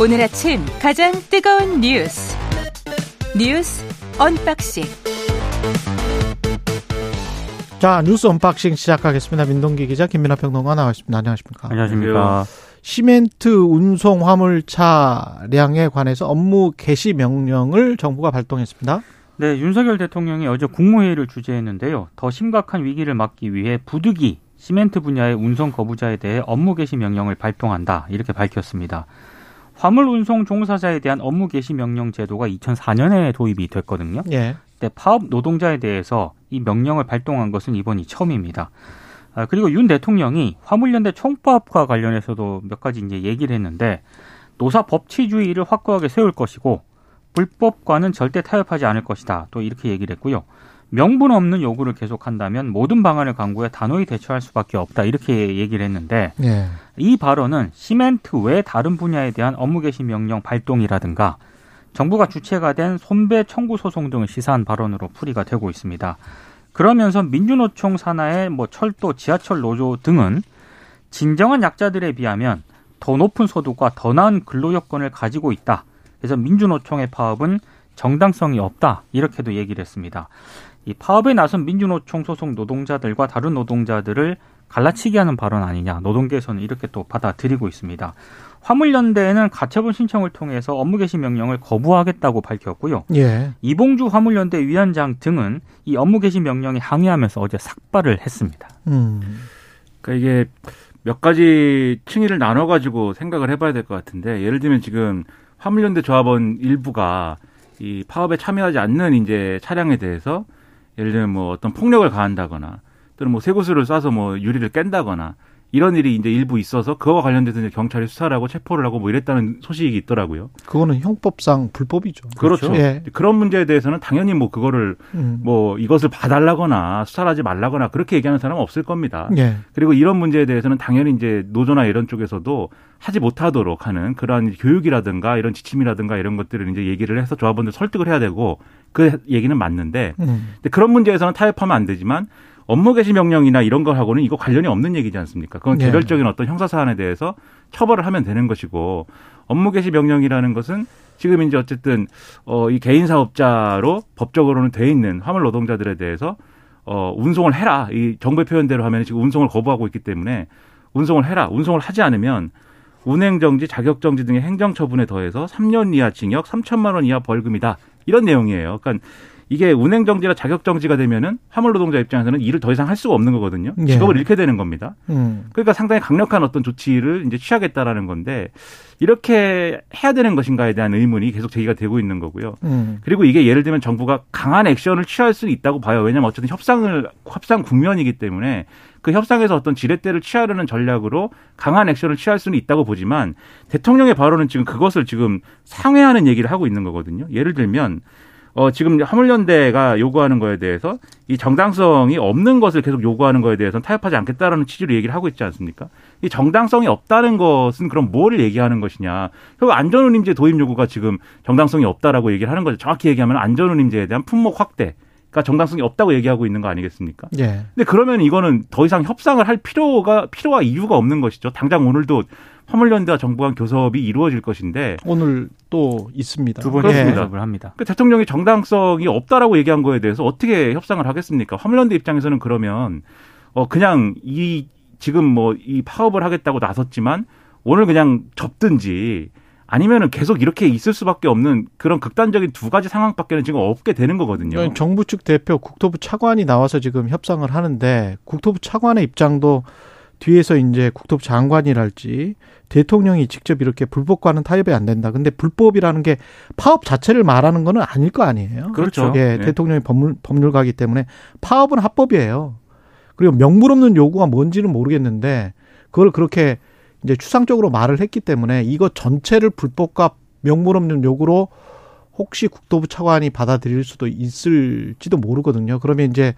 오늘 아침 가장 뜨거운 뉴스 뉴스 언박싱 자 뉴스 언박싱 시작하겠습니다. 민동기 기자 김민하 평론가 나와 있습니다. 안녕하십니까? 안녕하십니까? 시멘트 운송 화물 차량에 관해서 업무 개시 명령을 정부가 발동했습니다. 네, 윤석열 대통령이 어제 국무회의를 주재했는데요. 더 심각한 위기를 막기 위해 부득이 시멘트 분야의 운송 거부자에 대해 업무 개시 명령을 발동한다. 이렇게 밝혔습니다. 화물 운송 종사자에 대한 업무 개시 명령 제도가 2004년에 도입이 됐거든요. 예. 때 파업 노동자에 대해서 이 명령을 발동한 것은 이번이 처음입니다. 아, 그리고 윤 대통령이 화물연대 총파업과 관련해서도 몇 가지 이제 얘기를 했는데 노사 법치주의를 확고하게 세울 것이고 불법과는 절대 타협하지 않을 것이다. 또 이렇게 얘기를 했고요. 명분 없는 요구를 계속한다면 모든 방안을 강구해 단호히 대처할 수밖에 없다. 이렇게 얘기를 했는데 예. 이 발언은 시멘트 외 다른 분야에 대한 업무 개시 명령 발동이라든가 정부가 주체가 된 손배 청구 소송 등을 시사한 발언으로 풀이가 되고 있습니다. 그러면서 민주노총 산하의 뭐 철도, 지하철 노조 등은 진정한 약자들에 비하면 더 높은 소득과 더 나은 근로 여건을 가지고 있다. 그래서 민주노총의 파업은 정당성이 없다. 이렇게도 얘기를 했습니다. 이 파업에 나선 민주노총 소속 노동자들과 다른 노동자들을 갈라치기 하는 발언 아니냐. 노동계에서는 이렇게 또 받아들이고 있습니다. 화물연대는 가처분 신청을 통해서 업무 개시 명령을 거부하겠다고 밝혔고요. 예. 이봉주 화물연대 위원장 등은 이 업무 개시 명령에 항의하면서 어제 삭발을 했습니다. 음. 그러니까 이게 몇 가지 층위를 나눠 가지고 생각을 해봐야 될 것 같은데 예를 들면 지금 화물연대 조합원 일부가 이 파업에 참여하지 않는 이제 차량에 대해서 예를 들면 뭐 어떤 폭력을 가한다거나 또는 뭐 쇠구슬을 쏴서 뭐 유리를 깬다거나 이런 일이 이제 일부 있어서 그와 관련돼서 이제 경찰이 수사를 하고 체포를 하고 뭐 이랬다는 소식이 있더라고요. 그거는 형법상 불법이죠. 그렇죠. 예. 그런 문제에 대해서는 당연히 뭐 그거를 음. 뭐 이것을 봐달라거나 수사를 하지 말라거나 그렇게 얘기하는 사람은 없을 겁니다. 예. 그리고 이런 문제에 대해서는 당연히 이제 노조나 이런 쪽에서도 하지 못하도록 하는 그러한 교육이라든가 이런 지침이라든가 이런 것들을 이제 얘기를 해서 조합원들 설득을 해야 되고 그 얘기는 맞는데 음. 근데 그런 문제에서는 타협하면 안 되지만 업무 개시 명령이나 이런 거하고는 이거 관련이 없는 얘기지 않습니까? 그건 네. 개별적인 어떤 형사 사안에 대해서 처벌을 하면 되는 것이고 업무 개시 명령이라는 것은 지금 이제 어쨌든 어이 개인 사업자로 법적으로는 돼 있는 화물 노동자들에 대해서 어 운송을 해라. 이 정부의 표현대로 하면 지금 운송을 거부하고 있기 때문에 운송을 해라. 운송을 하지 않으면 운행 정지, 자격 정지 등의 행정 처분에 더해서 3년 이하 징역, 3천만 원 이하 벌금이다. 이런 내용이에요. 그러니까 이게 운행 정지나 자격 정지가 되면은 화물 노동자 입장에서는 일을 더 이상 할 수가 없는 거거든요. 예. 직업을 잃게 되는 겁니다. 음. 그러니까 상당히 강력한 어떤 조치를 이제 취하겠다라는 건데 이렇게 해야 되는 것인가에 대한 의문이 계속 제기가 되고 있는 거고요. 음. 그리고 이게 예를 들면 정부가 강한 액션을 취할 수는 있다고 봐요. 왜냐하면 어쨌든 협상을 협상 국면이기 때문에 그 협상에서 어떤 지렛대를 취하려는 전략으로 강한 액션을 취할 수는 있다고 보지만 대통령의 발언은 지금 그것을 지금 상회하는 얘기를 하고 있는 거거든요. 예를 들면 어 지금 화물연대가 요구하는 거에 대해서 이 정당성이 없는 것을 계속 요구하는 거에 대해서는 타협하지 않겠다라는 취지로 얘기를 하고 있지 않습니까? 이 정당성이 없다는 것은 그럼 뭐를 얘기하는 것이냐? 결국 안전운임제 도입 요구가 지금 정당성이 없다라고 얘기를 하는 거죠. 정확히 얘기하면 안전운임제에 대한 품목 확대. 가 정당성이 없다고 얘기하고 있는 거 아니겠습니까? 예. 근데 그러면 이거는 더 이상 협상을 할 필요가 필요와 이유가 없는 것이죠. 당장 오늘도 화물연대와 정부 간 교섭이 이루어질 것인데 오늘 또 있습니다. 두 번째. 교섭을 합니다. 그 대통령이 정당성이 없다라고 얘기한 거에 대해서 어떻게 협상을 하겠습니까? 화물연대 입장에서는 그러면 어 그냥 이 지금 뭐 이 파업을 하겠다고 나섰지만 오늘 그냥 접든지 아니면은 계속 이렇게 있을 수밖에 없는 그런 극단적인 두 가지 상황밖에는 지금 없게 되는 거거든요. 그러니까 정부 측 대표 국토부 차관이 나와서 지금 협상을 하는데 국토부 차관의 입장도 뒤에서 이제 국토부 장관이랄지 대통령이 직접 이렇게 불법과는 타협이 안 된다. 근데 불법이라는 게 파업 자체를 말하는 거는 아닐 거 아니에요. 그렇죠. 예, 네. 대통령이 법률, 법률가기 때문에 파업은 합법이에요. 그리고 명물 없는 요구가 뭔지는 모르겠는데 그걸 그렇게 이제 추상적으로 말을 했기 때문에 이거 전체를 불법과 명물 없는 요구로 혹시 국토부 차관이 받아들일 수도 있을지도 모르거든요. 그러면 이제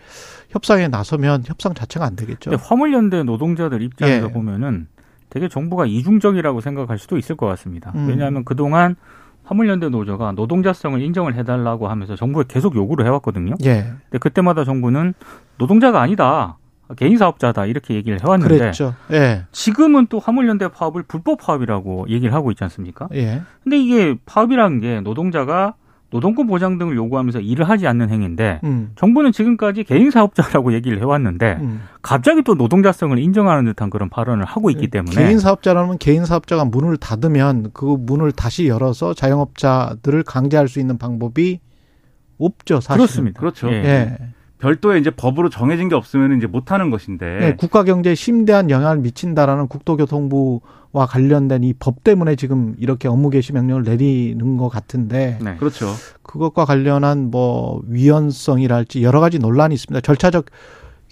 협상에 나서면 협상 자체가 안 되겠죠. 화물연대 노동자들 입장에서 예. 보면은 되게 정부가 이중적이라고 생각할 수도 있을 것 같습니다. 음. 왜냐하면 그동안 화물연대 노조가 노동자성을 인정을 해달라고 하면서 정부에 계속 요구를 해왔거든요. 예. 근데 그때마다 정부는 노동자가 아니다. 개인 사업자다 이렇게 얘기를 해왔는데 그랬죠. 예. 지금은 또 화물연대 파업을 불법 파업이라고 얘기를 하고 있지 않습니까? 예. 근데 이게 파업이라는 게 노동자가 노동권 보장 등을 요구하면서 일을 하지 않는 행위인데 음. 정부는 지금까지 개인 사업자라고 얘기를 해왔는데 음. 갑자기 또 노동자성을 인정하는 듯한 그런 발언을 하고 있기 때문에 개인 사업자라면 개인 사업자가 문을 닫으면 그 문을 다시 열어서 자영업자들을 강제할 수 있는 방법이 없죠, 사실. 그렇습니다. 그렇죠. 예. 예. 별도의 이제 법으로 정해진 게 없으면 이제 못 하는 것인데. 네, 국가 경제에 심대한 영향을 미친다라는 국토교통부와 관련된 이 법 때문에 지금 이렇게 업무 개시 명령을 내리는 것 같은데 네. 그렇죠. 그것과 관련한 뭐 위헌성이랄지 여러 가지 논란이 있습니다. 절차적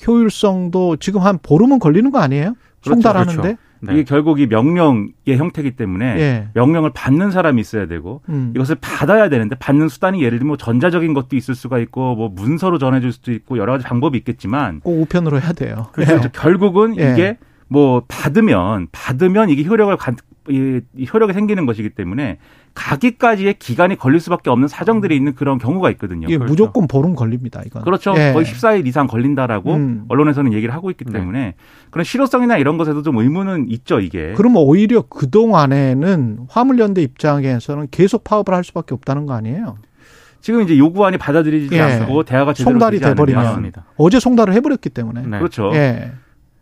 효율성도 지금 한 보름은 걸리는 거 아니에요? 그렇죠, 송달하는데. 그렇죠. 네. 이게 결국 이 명령의 형태이기 때문에 예. 명령을 받는 사람이 있어야 되고 음. 이것을 받아야 되는데 받는 수단이 예를 들면 뭐 전자적인 것도 있을 수가 있고 뭐 문서로 전해줄 수도 있고 여러 가지 방법이 있겠지만 꼭 우편으로 해야 돼요. 그래서 예. 결국은 예. 이게 뭐 받으면 받으면 이게 효력을 가, 이, 이 효력이 생기는 것이기 때문에 가기까지의 기간이 걸릴 수밖에 없는 사정들이 있는 그런 경우가 있거든요. 이게 그렇죠. 무조건 보름 걸립니다. 이건. 그렇죠. 예. 거의 14일 이상 걸린다라고 음. 언론에서는 얘기를 하고 있기 네. 때문에 그런 실효성이나 이런 것에도 좀 의문은 있죠, 이게. 그러면 오히려 그 동안에는 화물연대 입장에서는 계속 파업을 할 수밖에 없다는 거 아니에요? 지금 이제 요구안이 받아들이지 예. 않고 대화가 제대로 송달이 되지. 맞습니다. 어제 송달을 해버렸기 때문에. 네. 그렇죠. 예.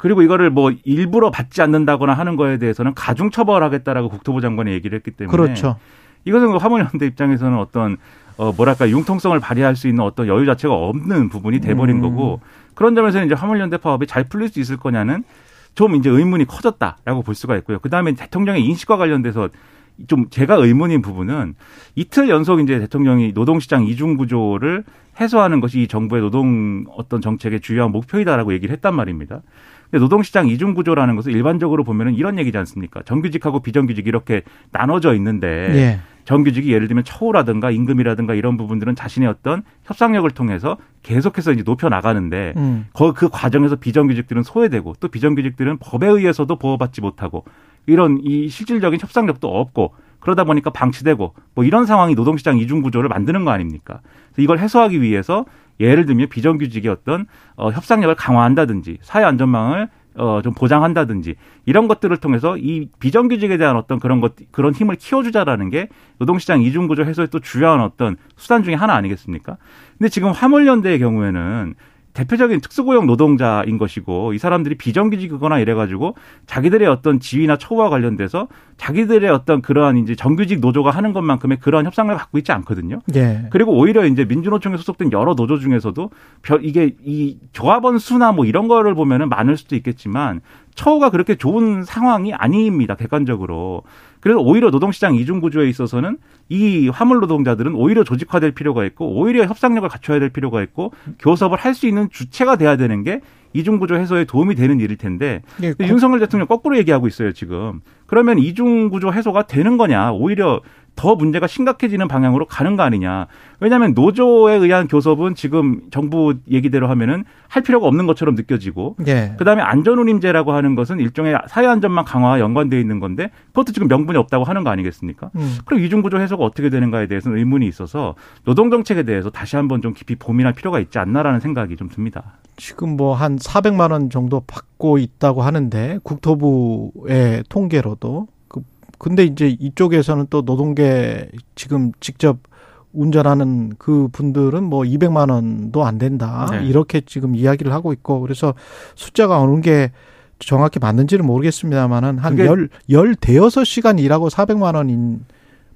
그리고 이거를 뭐 일부러 받지 않는다거나 하는 거에 대해서는 가중 처벌하겠다라고 국토부 장관이 얘기를 했기 때문에 그렇죠. 이것은 그 화물연대 입장에서는 어떤 어 뭐랄까 융통성을 발휘할 수 있는 어떤 여유 자체가 없는 부분이 돼버린 음. 거고 그런 점에서 이제 화물연대 파업이 잘 풀릴 수 있을 거냐는 좀 이제 의문이 커졌다라고 볼 수가 있고요. 그 다음에 대통령의 인식과 관련돼서 좀 제가 의문인 부분은 이틀 연속 이제 대통령이 노동시장 이중 구조를 해소하는 것이 이 정부의 노동 어떤 정책의 주요한 목표이다라고 얘기를 했단 말입니다. 노동시장 이중 구조라는 것은 일반적으로 보면은 이런 얘기지 않습니까? 정규직하고 비정규직 이렇게 나눠져 있는데 예. 정규직이 예를 들면 처우라든가 임금이라든가 이런 부분들은 자신의 어떤 협상력을 통해서 계속해서 이제 높여 나가는데 음. 거- 그 과정에서 비정규직들은 소외되고 또 비정규직들은 법에 의해서도 보호받지 못하고 이런 이 실질적인 협상력도 없고 그러다 보니까 방치되고 뭐 이런 상황이 노동시장 이중 구조를 만드는 거 아닙니까? 그래서 이걸 해소하기 위해서 예를 들면 비정규직의 어떤 어, 협상력을 강화한다든지 사회 안전망을 어, 좀 보장한다든지 이런 것들을 통해서 이 비정규직에 대한 어떤 그런 것 그런 힘을 키워주자라는 게 노동시장 이중 구조 해소의 또 주요한 어떤 수단 중에 하나 아니겠습니까? 근데 지금 화물연대의 경우에는 대표적인 특수고용 노동자인 것이고 이 사람들이 비정규직이거나 이래가지고 자기들의 어떤 지위나 처우와 관련돼서 자기들의 어떤 그러한 이제 정규직 노조가 하는 것만큼의 그러한 협상을 갖고 있지 않거든요. 예. 그리고 오히려 이제 민주노총에 소속된 여러 노조 중에서도 별 이게 이 조합원 수나 뭐 이런 거를 보면은 많을 수도 있겠지만 처우가 그렇게 좋은 상황이 아닙니다 객관적으로. 그래서 오히려 노동시장 이중 구조에 있어서는 이 화물 노동자들은 오히려 조직화될 필요가 있고 오히려 협상력을 갖춰야 될 필요가 있고 교섭을 할 수 있는 주체가 돼야 되는 게 이중 구조 해소에 도움이 되는 일일 텐데 예, 근데 윤석열 대통령 거꾸로 얘기하고 있어요 지금. 그러면 이중 구조 해소가 되는 거냐? 오히려 더 문제가 심각해지는 방향으로 가는 거 아니냐. 왜냐하면 노조에 의한 교섭은 지금 정부 얘기대로 하면은 할 필요가 없는 것처럼 느껴지고 예. 그다음에 안전운임제라고 하는 것은 일종의 사회 안전망 강화와 연관되어 있는 건데 그것도 지금 명분이 없다고 하는 거 아니겠습니까? 음. 그럼 이중구조 해소가 어떻게 되는가에 대해서는 의문이 있어서 노동 정책에 대해서 다시 한번 좀 깊이 고민할 필요가 있지 않나라는 생각이 좀 듭니다. 지금 뭐 한 400만 원 정도 받고 있다고 하는데 국토부의 통계로도 그 근데 이제 이쪽에서는 또 노동계 지금 직접 운전하는 그 분들은 뭐 200만 원도 안 된다. 네. 이렇게 지금 이야기를 하고 있고 그래서 숫자가 어느 게 정확히 맞는지는 모르겠습니다만은 한 그게- 열, 열 대여섯 시간 일하고 400만 원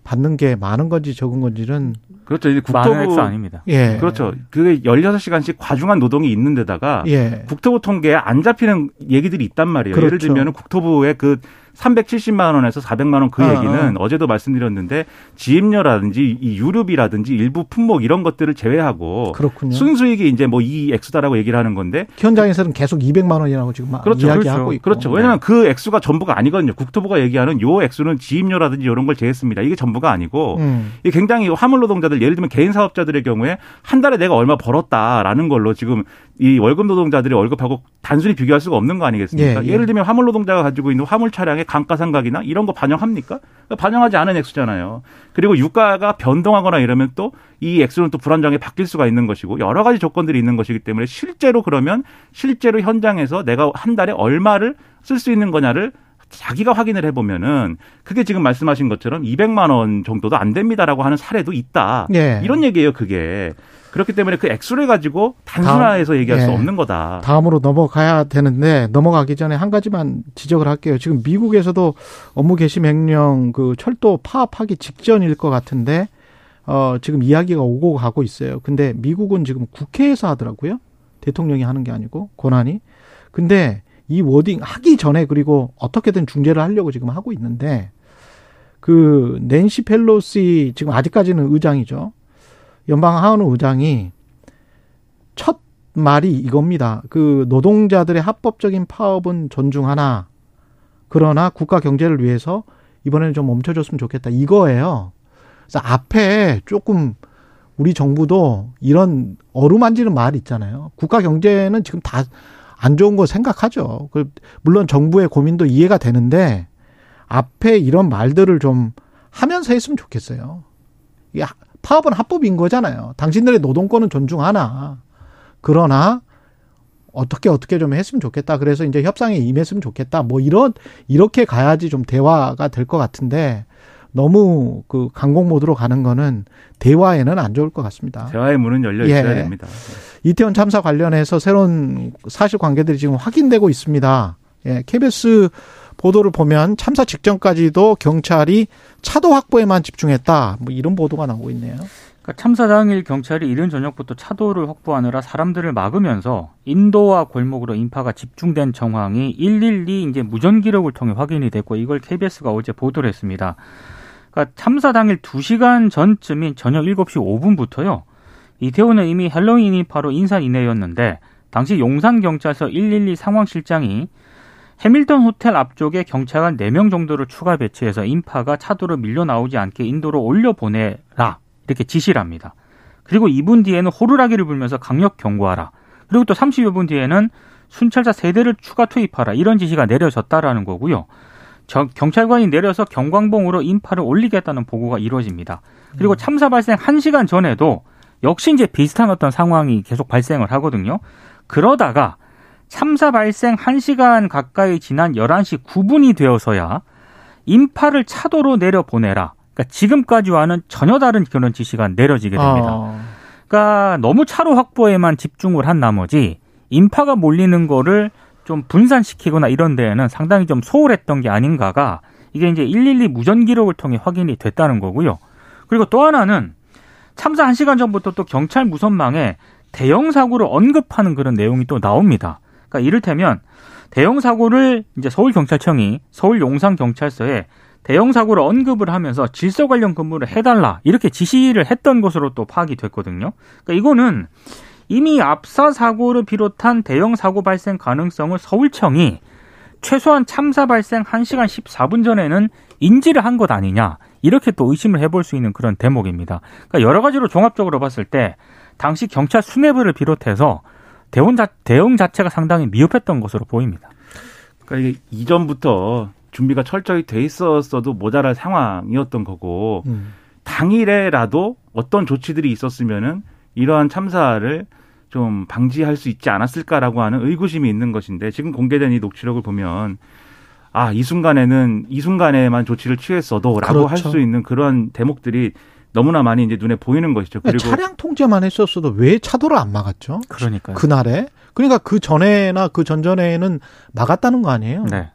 받는 게 많은 건지 적은 건지는 그렇죠. 이제 국토부 아닙니다. 예. 그렇죠. 그게 16시간씩 과중한 노동이 있는 데다가 예. 국토부 통계에 안 잡히는 얘기들이 있단 말이에요. 예를 그렇죠. 들면 국토부의 그 370만 원에서 400만 원그 아, 얘기는 어 제도 말씀드렸는데 지입료라든지 이 유류비라든지 일부 품목 이런 것들을 제외하고 그렇군요. 순수익이 이제 뭐 이 액수다라고 얘기를 하는 건데 현장에서는 계속 200만 원이라고 지금 막 그렇죠. 이야기하고 그렇죠. 있고. 그렇죠. 네. 왜냐하면 그 액수가 전부가 아니거든요. 국토부가 얘기하는 요 액수는 지입료라든지 이런 걸 제했습니다. 이게 전부가 아니고 음. 이게 굉장히 화물 노동자들 예를 들면 개인 사업자들의 경우에 한 달에 내가 얼마 벌었다라는 걸로 지금 이 월급 노동자들이 월급하고 단순히 비교할 수가 없는 거 아니겠습니까? 예, 예. 예를 들면 화물 노동자가 가지고 있는 화물 차량의 감가상각이나 이런 거 반영합니까? 반영하지 않은 액수잖아요. 그리고 유가가 변동하거나 이러면 또 이 액수는 또 불안정하게 바뀔 수가 있는 것이고 여러 가지 조건들이 있는 것이기 때문에 실제로 그러면 실제로 현장에서 내가 한 달에 얼마를 쓸 수 있는 거냐를 자기가 확인을 해보면은 그게 지금 말씀하신 것처럼 200만 원 정도도 안 됩니다라고 하는 사례도 있다. 예. 이런 얘기예요, 그게. 그렇기 때문에 그 액수를 가지고 단순화해서 얘기할 수 예. 없는 거다. 다음으로 넘어가야 되는데 넘어가기 전에 한 가지만 지적을 할게요. 지금 미국에서도 업무 개시 명령 그 철도 파업하기 직전일 것 같은데 어 지금 이야기가 오고 가고 있어요. 근데 미국은 지금 국회에서 하더라고요. 대통령이 하는 게 아니고 권한이. 근데 이 워딩 하기 전에 그리고 어떻게든 중재를 하려고 지금 하고 있는데 그 낸시 펠로시 지금 아직까지는 의장이죠. 연방 하원 의장이 첫 말이 이겁니다. 그 노동자들의 합법적인 파업은 존중하나 그러나 국가 경제를 위해서 이번에는 좀 멈춰줬으면 좋겠다. 이거예요. 그래서 앞에 조금 우리 정부도 이런 어루만지는 말 있잖아요. 국가 경제는 지금 다 안 좋은 거 생각하죠. 그 물론 정부의 고민도 이해가 되는데 앞에 이런 말들을 좀 하면서 했으면 좋겠어요. 파업은 합법인 거잖아요. 당신들의 노동권은 존중하나 그러나 어떻게 어떻게 좀 했으면 좋겠다. 그래서 이제 협상에 임했으면 좋겠다. 뭐 이런 이렇게 가야지 좀 대화가 될 것 같은데 너무 그 강공 모드로 가는 거는 대화에는 안 좋을 것 같습니다. 대화의 문은 열려 있어야 예. 됩니다. 이태원 참사 관련해서 새로운 사실 관계들이 지금 확인되고 있습니다. 예, KBS 보도를 보면 참사 직전까지도 경찰이 차도 확보에만 집중했다. 뭐 이런 보도가 나오고 있네요. 그러니까 참사 당일 경찰이 이른 저녁부터 차도를 확보하느라 사람들을 막으면서 인도와 골목으로 인파가 집중된 정황이 112 이제 무전 기록을 통해 확인이 됐고 이걸 KBS가 어제 보도를 했습니다. 그러니까 참사 당일 2시간 전쯤인 저녁 7시 5분부터요. 이태원은 이미 헬로윈 인파로 인산 이내였는데 당시 용산 경찰서 112 상황실장이 해밀턴 호텔 앞쪽에 경찰관 4명 정도를 추가 배치해서 인파가 차도로 밀려 나오지 않게 인도로 올려 보내라. 이렇게 지시를 합니다. 그리고 2분 뒤에는 호루라기를 불면서 강력 경고하라. 그리고 또 30여 분 뒤에는 순찰자 세대를 추가 투입하라. 이런 지시가 내려졌다라는 거고요. 저- 경찰관이 내려서 경광봉으로 인파를 올리겠다는 보고가 이루어집니다. 그리고 참사 발생 1시간 전에도 역시 이제 비슷한 어떤 상황이 계속 발생을 하거든요. 그러다가 참사 발생 1시간 가까이 지난 11시 9분이 되어서야 인파를 차도로 내려보내라. 그러니까 지금까지와는 전혀 다른 그런 지시가 내려지게 됩니다. 어, 그러니까 너무 차로 확보에만 집중을 한 나머지 인파가 몰리는 거를 좀 분산시키거나 이런 데에는 상당히 좀 소홀했던 게 아닌가가 이게 이제 112 무전 기록을 통해 확인이 됐다는 거고요. 그리고 또 하나는 참사 1시간 전부터 또 경찰 무선망에 대형 사고를 언급하는 그런 내용이 또 나옵니다. 그러니까 이를테면 대형 사고를 이제 서울 경찰청이 서울 용산 경찰서에 대형 사고를 언급을 하면서 질서 관련 근무를 해달라 이렇게 지시를 했던 것으로 또 파악이 됐거든요. 그러니까 이거는 이미 압사 사고를 비롯한 대형 사고 발생 가능성을 서울청이 최소한 참사 발생 1시간 14분 전에는 인지를 한 것 아니냐 이렇게 또 의심을 해볼 수 있는 그런 대목입니다. 그러니까 여러 가지로 종합적으로 봤을 때 당시 경찰 수뇌부를 비롯해서 대응, 자, 대응 자체가 상당히 미흡했던 것으로 보입니다. 그러니까 이게 이전부터 준비가 철저히 돼 있었어도 모자랄 상황이었던 거고 음. 당일에라도 어떤 조치들이 있었으면은 이러한 참사를 좀 방지할 수 있지 않았을까라고 하는 의구심이 있는 것인데 지금 공개된 이 녹취록을 보면 아, 이 순간에는 이 순간에만 조치를 취했어도라고 할 그렇죠. 수 있는 그런 대목들이 너무나 많이 이제 눈에 보이는 것이죠. 그리고 차량 통제만 했었어도 왜 차도를 안 막았죠? 그러니까요. 그날에 그러니까 그 전에나 그 전전에는 막았다는 거 아니에요? 네.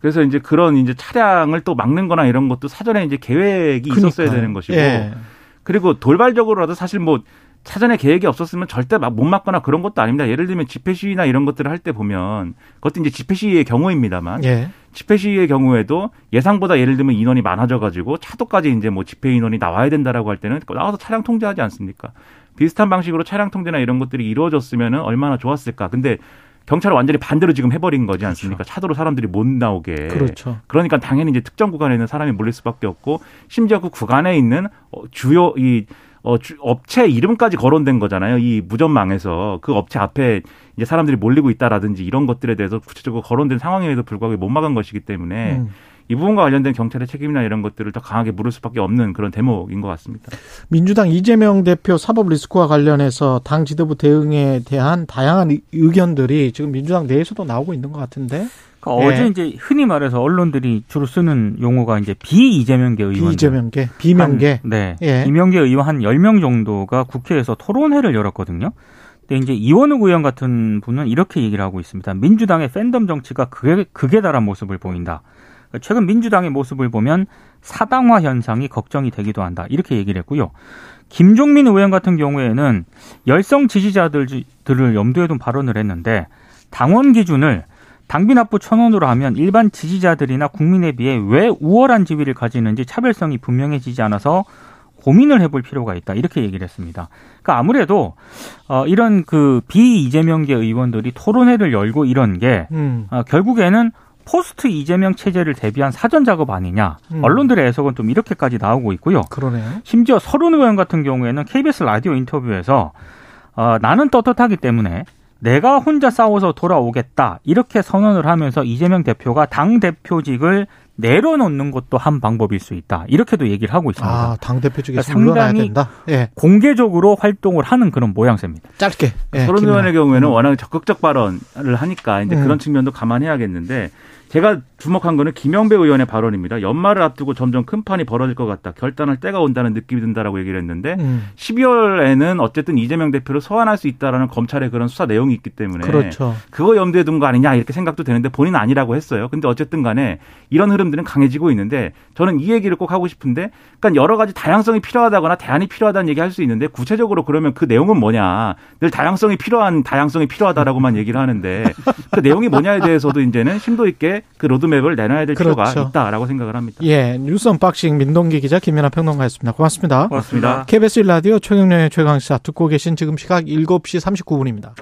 그래서 이제 그런 이제 차량을 또 막는 거나 이런 것도 사전에 이제 계획이 있었어야 그러니까요. 되는 것이고 예. 그리고 돌발적으로라도 사실 뭐 사전에 계획이 없었으면 절대 막 못 막거나 그런 것도 아닙니다. 예를 들면 집회 시위나 이런 것들을 할 때 보면 그것도 이제 집회 시위의 경우입니다만 예. 집회 시위의 경우에도 예상보다 예를 들면 인원이 많아져 가지고 차도까지 이제 뭐 집회 인원이 나와야 된다라고 할 때는 나와서 차량 통제하지 않습니까? 비슷한 방식으로 차량 통제나 이런 것들이 이루어졌으면 얼마나 좋았을까. 근데 경찰은 완전히 반대로 지금 해버린 거지 않습니까? 차도로 사람들이 못 나오게. 그렇죠. 그러니까 당연히 이제 특정 구간에 있는 사람이 몰릴 수밖에 없고 심지어 그 구간에 있는 어, 주요 이 어, 주, 업체 이름까지 거론된 거잖아요. 이 무전망에서 그 업체 앞에 이제 사람들이 몰리고 있다라든지 이런 것들에 대해서 구체적으로 거론된 상황에도 불구하고 못 막은 것이기 때문에 음. 이 부분과 관련된 경찰의 책임이나 이런 것들을 더 강하게 물을 수밖에 없는 그런 대목인 것 같습니다. 민주당 이재명 대표 사법 리스크와 관련해서 당 지도부 대응에 대한 다양한 의견들이 지금 민주당 내에서도 나오고 있는 것 같은데. 그러니까 예. 어제 이제 흔히 말해서 언론들이 주로 쓰는 용어가 이제 비이재명계 의원. 비이재명계, 비명계. 한, 네. 예. 비명계 의원 한 10명 정도가 국회에서 토론회를 열었거든요. 근데 이제 이원욱 의원 같은 분은 이렇게 얘기를 하고 있습니다. 민주당의 팬덤 정치가 극에, 극에 달한 모습을 보인다. 최근 민주당의 모습을 보면 사당화 현상이 걱정이 되기도 한다. 이렇게 얘기를 했고요. 김종민 의원 같은 경우에는 열성 지지자들을 염두에 둔 발언을 했는데 당원 기준을 당비 납부 천 원으로 하면 일반 지지자들이나 국민에 비해 왜 우월한 지위를 가지는지 차별성이 분명해지지 않아서 고민을 해볼 필요가 있다 이렇게 얘기를 했습니다. 그러니까 아무래도 어 이런 그 비이재명계 의원들이 토론회를 열고 이런 게 음. 어, 결국에는 포스트 이재명 체제를 대비한 사전 작업 아니냐. 음. 언론들의 해석은 좀 이렇게까지 나오고 있고요. 그러네요. 심지어 서른 의원 같은 경우에는 KBS 라디오 인터뷰에서 어, 나는 떳떳하기 때문에 내가 혼자 싸워서 돌아오겠다 이렇게 선언을 하면서 이재명 대표가 당 대표직을 내려놓는 것도 한 방법일 수 있다. 이렇게도 얘기를 하고 있습니다. 아, 당 대표직에서 그러니까 상당히 된다. 예. 공개적으로 활동을 하는 그런 모양새입니다. 짧게. 예, 서른 의원의 경우에는 음. 워낙 적극적 발언을 하니까 이제 음. 그런 측면도 감안해야겠는데 제가 주목한 거는 김영배 의원의 발언입니다. 연말을 앞두고 점점 큰 판이 벌어질 것 같다. 결단할 때가 온다는 느낌이 든다라고 얘기를 했는데 음. 12월에는 어쨌든 이재명 대표를 소환할 수 있다라는 검찰의 그런 수사 내용이 있기 때문에 그렇죠. 그거 염두에 둔 거 아니냐 이렇게 생각도 되는데 본인 은 아니라고 했어요. 근데 어쨌든 간에 이런 흐름들은 강해지고 있는데 저는 이 얘기를 꼭 하고 싶은데 그러니까 여러 가지 다양성이 필요하다거나 대안이 필요하다는 얘기 할 수 있는데 구체적으로 그러면 그 내용은 뭐냐. 늘 다양성이 필요한 다양성이 필요하다라고만 얘기를 하는데 그 내용이 뭐냐에 대해서도 이제는 심도 있게 그 로드맵을 내놔야 될 그렇죠. 필요가 있다라고 생각을 합니다. 예, 뉴스 언박싱 민동기 기자 김민하 평론가였습니다. 고맙습니다. 고맙습니다. KBS 라디오 최경영의 최강시사 듣고 계신 지금 시각 7시 39분입니다.